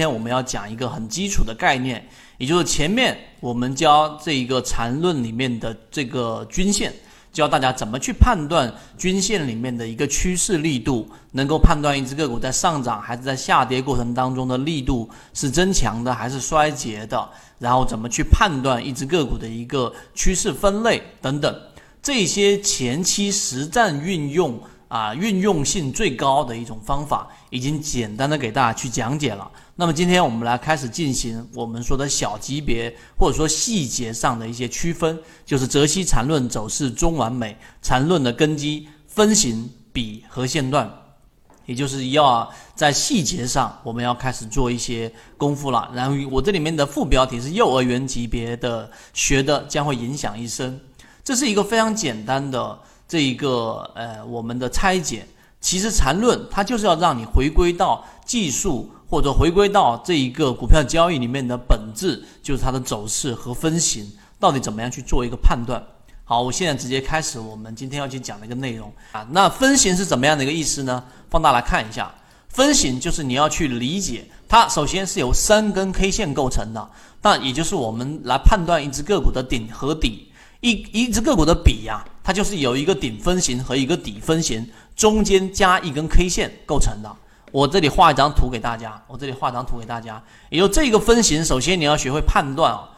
今天我们要讲一个很基础的概念，也就是前面我们教这一个缠论里面的这个均线，教大家怎么去判断均线里面的一个趋势力度，能够判断一只个股在上涨还是在下跌过程当中的力度是增强的还是衰竭的，然后怎么去判断一只个股的一个趋势分类等等，这些前期实战运用啊运用性最高的一种方法，已经简单的给大家去讲解了。那么今天我们来开始进行我们说的小级别或者说细节上的一些区分，就是泽西缠论走势中完美缠论的根基分型比和线段，也就是要在细节上我们要开始做一些功夫了。然后我这里面的副标题是幼儿园级别的学的将会影响一生，这是一个非常简单的这一个呃我们的拆解。其实缠论它就是要让你回归到技术。或者回归到这一个股票交易里面的本质，就是它的走势和分型到底怎么样去做一个判断。好，我现在直接开始我们今天要去讲的一个内容啊。那分型是怎么样的一个意思呢？放大来看一下，分型就是你要去理解它，首先是由三根 K 线构成的，那也就是我们来判断一只个股的顶和底，一一只个股的比呀，它就是有一个顶分型和一个底分型，中间加一根 K 线构成的。我这里画一张图给大家，我这里画张图给大家。也就这个分型，首先你要学会判断啊，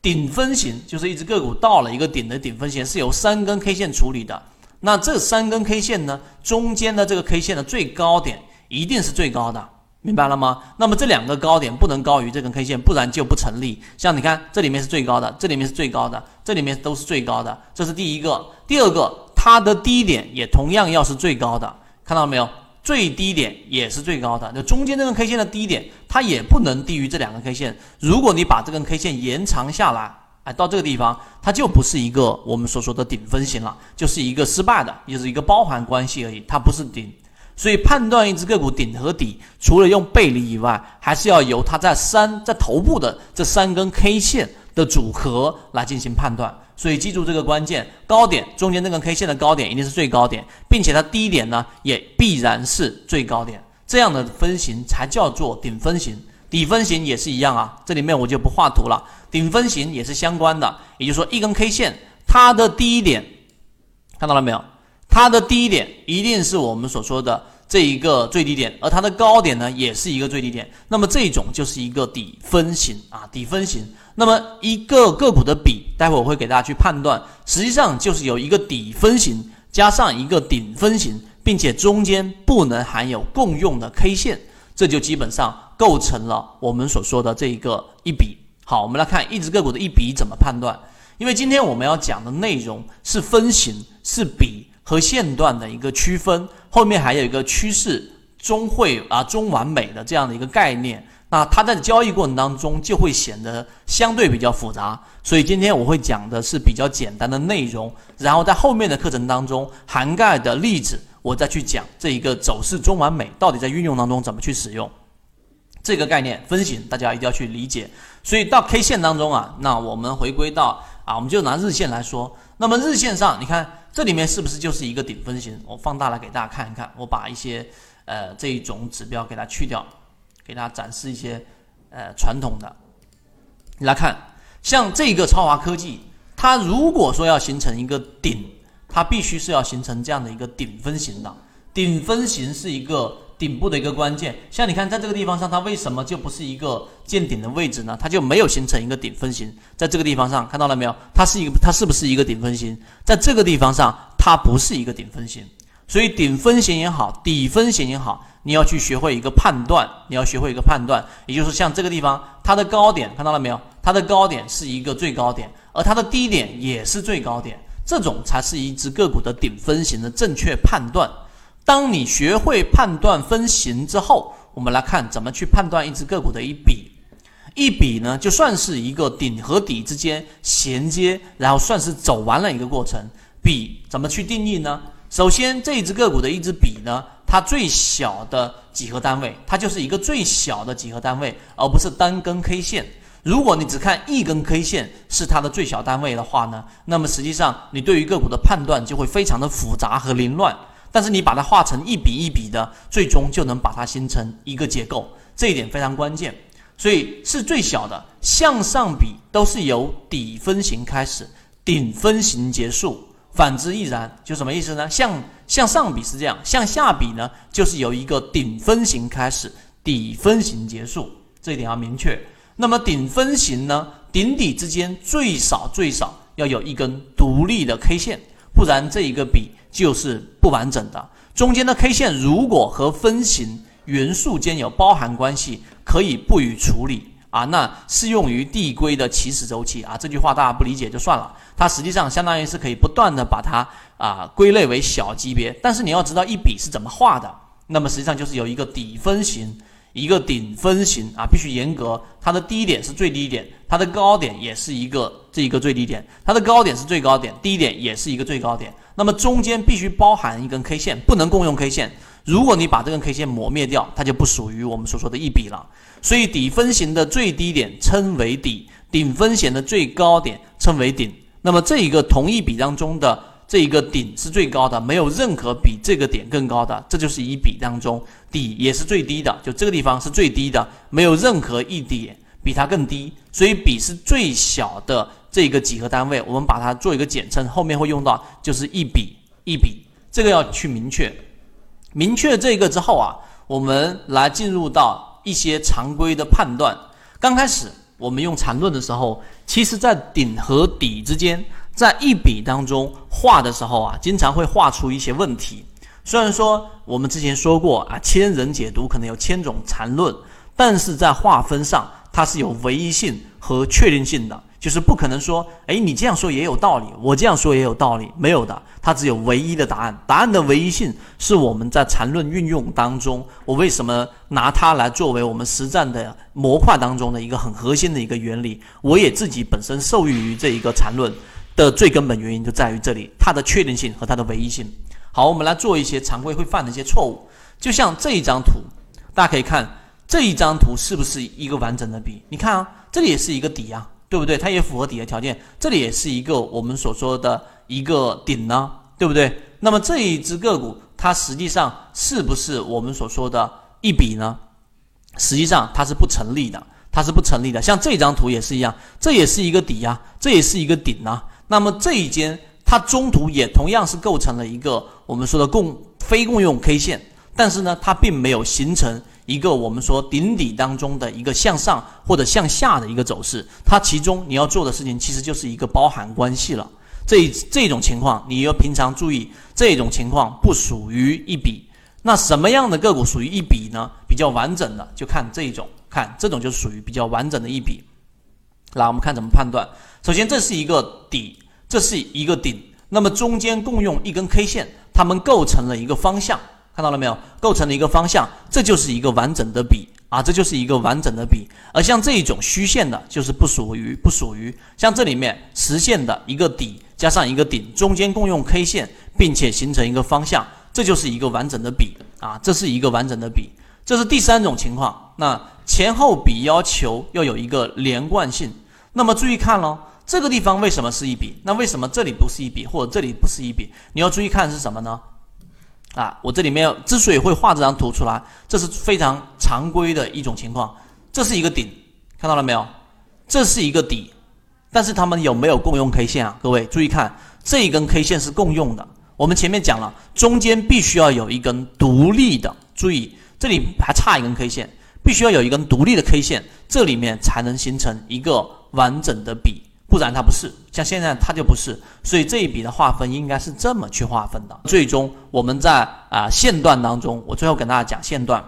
顶分型就是一只个股到了一个顶的顶分型是由三根 K 线处理的。那这三根 K 线呢，中间的这个 K 线的最高点一定是最高的，明白了吗？那么这两个高点不能高于这根 K 线，不然就不成立。像你看，这里面是最高的，这里面是最高的，这里面都是最高的，这是第一个。第二个，它的低点也同样要是最高的，看到没有？最低点也是最高的，那中间这根 K 线的低点，它也不能低于这两个 K 线。如果你把这根 K 线延长下来，哎，到这个地方，它就不是一个我们所说的顶分型了，就是一个失败的，也是一个包含关系而已，它不是顶。所以判断一只个股顶和底，除了用背离以外，还是要由它在三在头部的这三根 K 线的组合来进行判断。所以记住这个关键，高点中间那根 K 线的高点一定是最高点，并且它低点呢也必然是最高点，这样的分型才叫做顶分型。底分型也是一样啊，这里面我就不画图了。顶分型也是相关的，也就是说一根 K 线它的低点看到了没有？它的低点一定是我们所说的这一个最低点，而它的高点呢也是一个最低点。那么这种就是一个底分型啊，底分型。那么一个个股的比，待会我会给大家去判断，实际上就是有一个底分型加上一个顶分型，并且中间不能含有共用的 K 线，这就基本上构成了我们所说的这一个一笔。好，我们来看一只个股的一笔怎么判断，因为今天我们要讲的内容是分型、是比和线段的一个区分，后面还有一个趋势中会啊中完美的这样的一个概念。那它在交易过程当中就会显得相对比较复杂，所以今天我会讲的是比较简单的内容，然后在后面的课程当中涵盖的例子，我再去讲这一个走势中完美到底在运用当中怎么去使用这个概念分型，大家一定要去理解。所以到 K 线当中啊，那我们回归到啊，我们就拿日线来说，那么日线上你看这里面是不是就是一个顶分型？我放大来给大家看一看，我把一些呃这一种指标给它去掉。给大家展示一些，呃，传统的，你来看，像这个超华科技，它如果说要形成一个顶，它必须是要形成这样的一个顶分型的，顶分型是一个顶部的一个关键。像你看，在这个地方上，它为什么就不是一个见顶的位置呢？它就没有形成一个顶分型。在这个地方上看到了没有？它是一个，它是不是一个顶分型？在这个地方上，它不是一个顶分型。所以顶分型也好，底分型也好。你要去学会一个判断，你要学会一个判断，也就是像这个地方，它的高点看到了没有？它的高点是一个最高点，而它的低点也是最高点，这种才是一只个股的顶分型的正确判断。当你学会判断分型之后，我们来看怎么去判断一只个股的一笔。一笔呢，就算是一个顶和底之间衔接，然后算是走完了一个过程。笔怎么去定义呢？首先，这一只个股的一支笔呢？它最小的几何单位，它就是一个最小的几何单位，而不是单根 K 线。如果你只看一根 K 线是它的最小单位的话呢，那么实际上你对于个股的判断就会非常的复杂和凌乱。但是你把它画成一笔一笔的，最终就能把它形成一个结构。这一点非常关键。所以是最小的向上比都是由底分型开始，顶分型结束。反之亦然，就什么意思呢？向向上比是这样，向下比呢，就是由一个顶分型开始，底分型结束，这一点要明确。那么顶分型呢，顶底之间最少最少要有一根独立的 K 线，不然这一个比就是不完整的。中间的 K 线如果和分型元素间有包含关系，可以不予处理。啊，那适用于递归的起始周期啊，这句话大家不理解就算了。它实际上相当于是可以不断的把它啊归类为小级别，但是你要知道一笔是怎么画的，那么实际上就是有一个底分型，一个顶分型啊，必须严格，它的低点是最低点，它的高点也是一个这一个最低点，它的高点是最高点，低点也是一个最高点，那么中间必须包含一根 K 线，不能共用 K 线。如果你把这根 K 线磨灭掉，它就不属于我们所说的一笔了。所以底分型的最低点称为底，顶分型的最高点称为顶。那么这一个同一笔当中的这一个顶是最高的，没有任何比这个点更高的，这就是一笔当中底也是最低的，就这个地方是最低的，没有任何一点比它更低。所以笔是最小的这个几何单位，我们把它做一个简称，后面会用到就是一笔一笔，这个要去明确。明确这个之后啊，我们来进入到一些常规的判断。刚开始我们用缠论的时候，其实在顶和底之间，在一笔当中画的时候啊，经常会画出一些问题。虽然说我们之前说过啊，千人解读可能有千种缠论，但是在划分上它是有唯一性和确定性的。就是不可能说，哎，你这样说也有道理，我这样说也有道理，没有的，它只有唯一的答案。答案的唯一性是我们在缠论运用当中，我为什么拿它来作为我们实战的模块当中的一个很核心的一个原理？我也自己本身受益于这一个缠论的最根本原因就在于这里，它的确定性和它的唯一性。好，我们来做一些常规会犯的一些错误，就像这一张图，大家可以看这一张图是不是一个完整的笔？你看啊，这里也是一个底啊。对不对？它也符合底的条件，这里也是一个我们所说的一个顶呢，对不对？那么这一只个股，它实际上是不是我们所说的一笔呢？实际上它是不成立的，它是不成立的。像这张图也是一样，这也是一个底呀，这也是一个顶啊。那么这一间它中途也同样是构成了一个我们说的共非共用 K 线，但是呢，它并没有形成。一个我们说顶底当中的一个向上或者向下的一个走势，它其中你要做的事情其实就是一个包含关系了。这这种情况你要平常注意，这种情况不属于一笔。那什么样的个股属于一笔呢？比较完整的就看这一种，看这种就属于比较完整的一笔。来，我们看怎么判断。首先，这是一个底，这是一个顶，那么中间共用一根 K 线，它们构成了一个方向。看到了没有？构成了一个方向，这就是一个完整的笔啊，这就是一个完整的笔。而像这一种虚线的，就是不属于不属于。像这里面实线的一个底加上一个顶，中间共用 K 线，并且形成一个方向，这就是一个完整的笔啊，这是一个完整的笔。这是第三种情况。那前后笔要求要有一个连贯性。那么注意看喽，这个地方为什么是一笔？那为什么这里不是一笔，或者这里不是一笔？你要注意看是什么呢？啊，我这里面之所以会画这张图出来，这是非常常规的一种情况。这是一个顶，看到了没有？这是一个底，但是它们有没有共用 K 线啊？各位注意看，这一根 K 线是共用的。我们前面讲了，中间必须要有一根独立的，注意这里还差一根 K 线，必须要有一根独立的 K 线，这里面才能形成一个完整的笔。不然它不是，像现在它就不是，所以这一笔的划分应该是这么去划分的。最终我们在啊线段当中，我最后跟大家讲线段，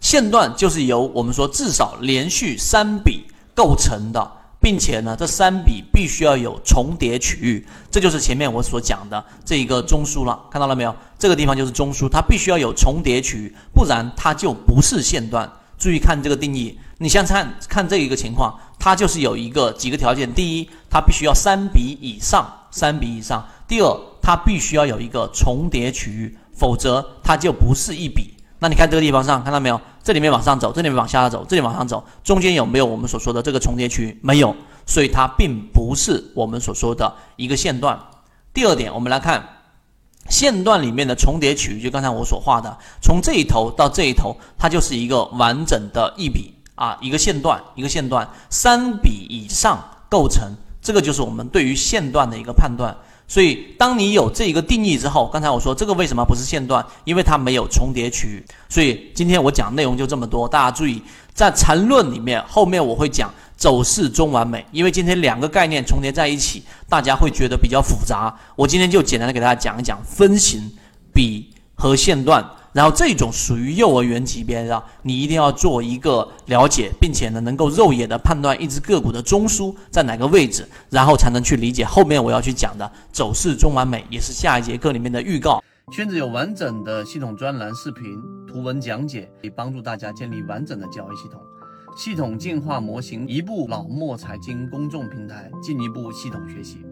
线段就是由我们说至少连续三笔构成的，并且呢这三笔必须要有重叠区域，这就是前面我所讲的这一个中枢了。看到了没有？这个地方就是中枢，它必须要有重叠区域，不然它就不是线段。注意看这个定义，你先看看这一个情况，它就是有一个几个条件：第一，它必须要三笔以上，三笔以上；第二，它必须要有一个重叠区域，否则它就不是一笔。那你看这个地方上看到没有？这里面往上走，这里面往下走，这里往上走，中间有没有我们所说的这个重叠区域？没有，所以它并不是我们所说的一个线段。第二点，我们来看线段里面的重叠区域，就刚才我所画的，从这一头到这一头，它就是一个完整的一笔啊，一个线段，一个线段，三笔以上构成，这个就是我们对于线段的一个判断。所以，当你有这一个定义之后，刚才我说这个为什么不是线段？因为它没有重叠区域。所以今天我讲内容就这么多，大家注意，在缠论里面后面我会讲走势中完美，因为今天两个概念重叠在一起，大家会觉得比较复杂。我今天就简单的给大家讲一讲分形、比和线段。然后这种属于幼儿园级别的，你一定要做一个了解，并且呢，能够肉眼的判断一只个股的中枢在哪个位置，然后才能去理解后面我要去讲的走势中完美，也是下一节课里面的预告。圈子有完整的系统专栏、视频、图文讲解，可以帮助大家建立完整的交易系统，系统进化模型，一步老墨财经公众平台，进一步系统学习。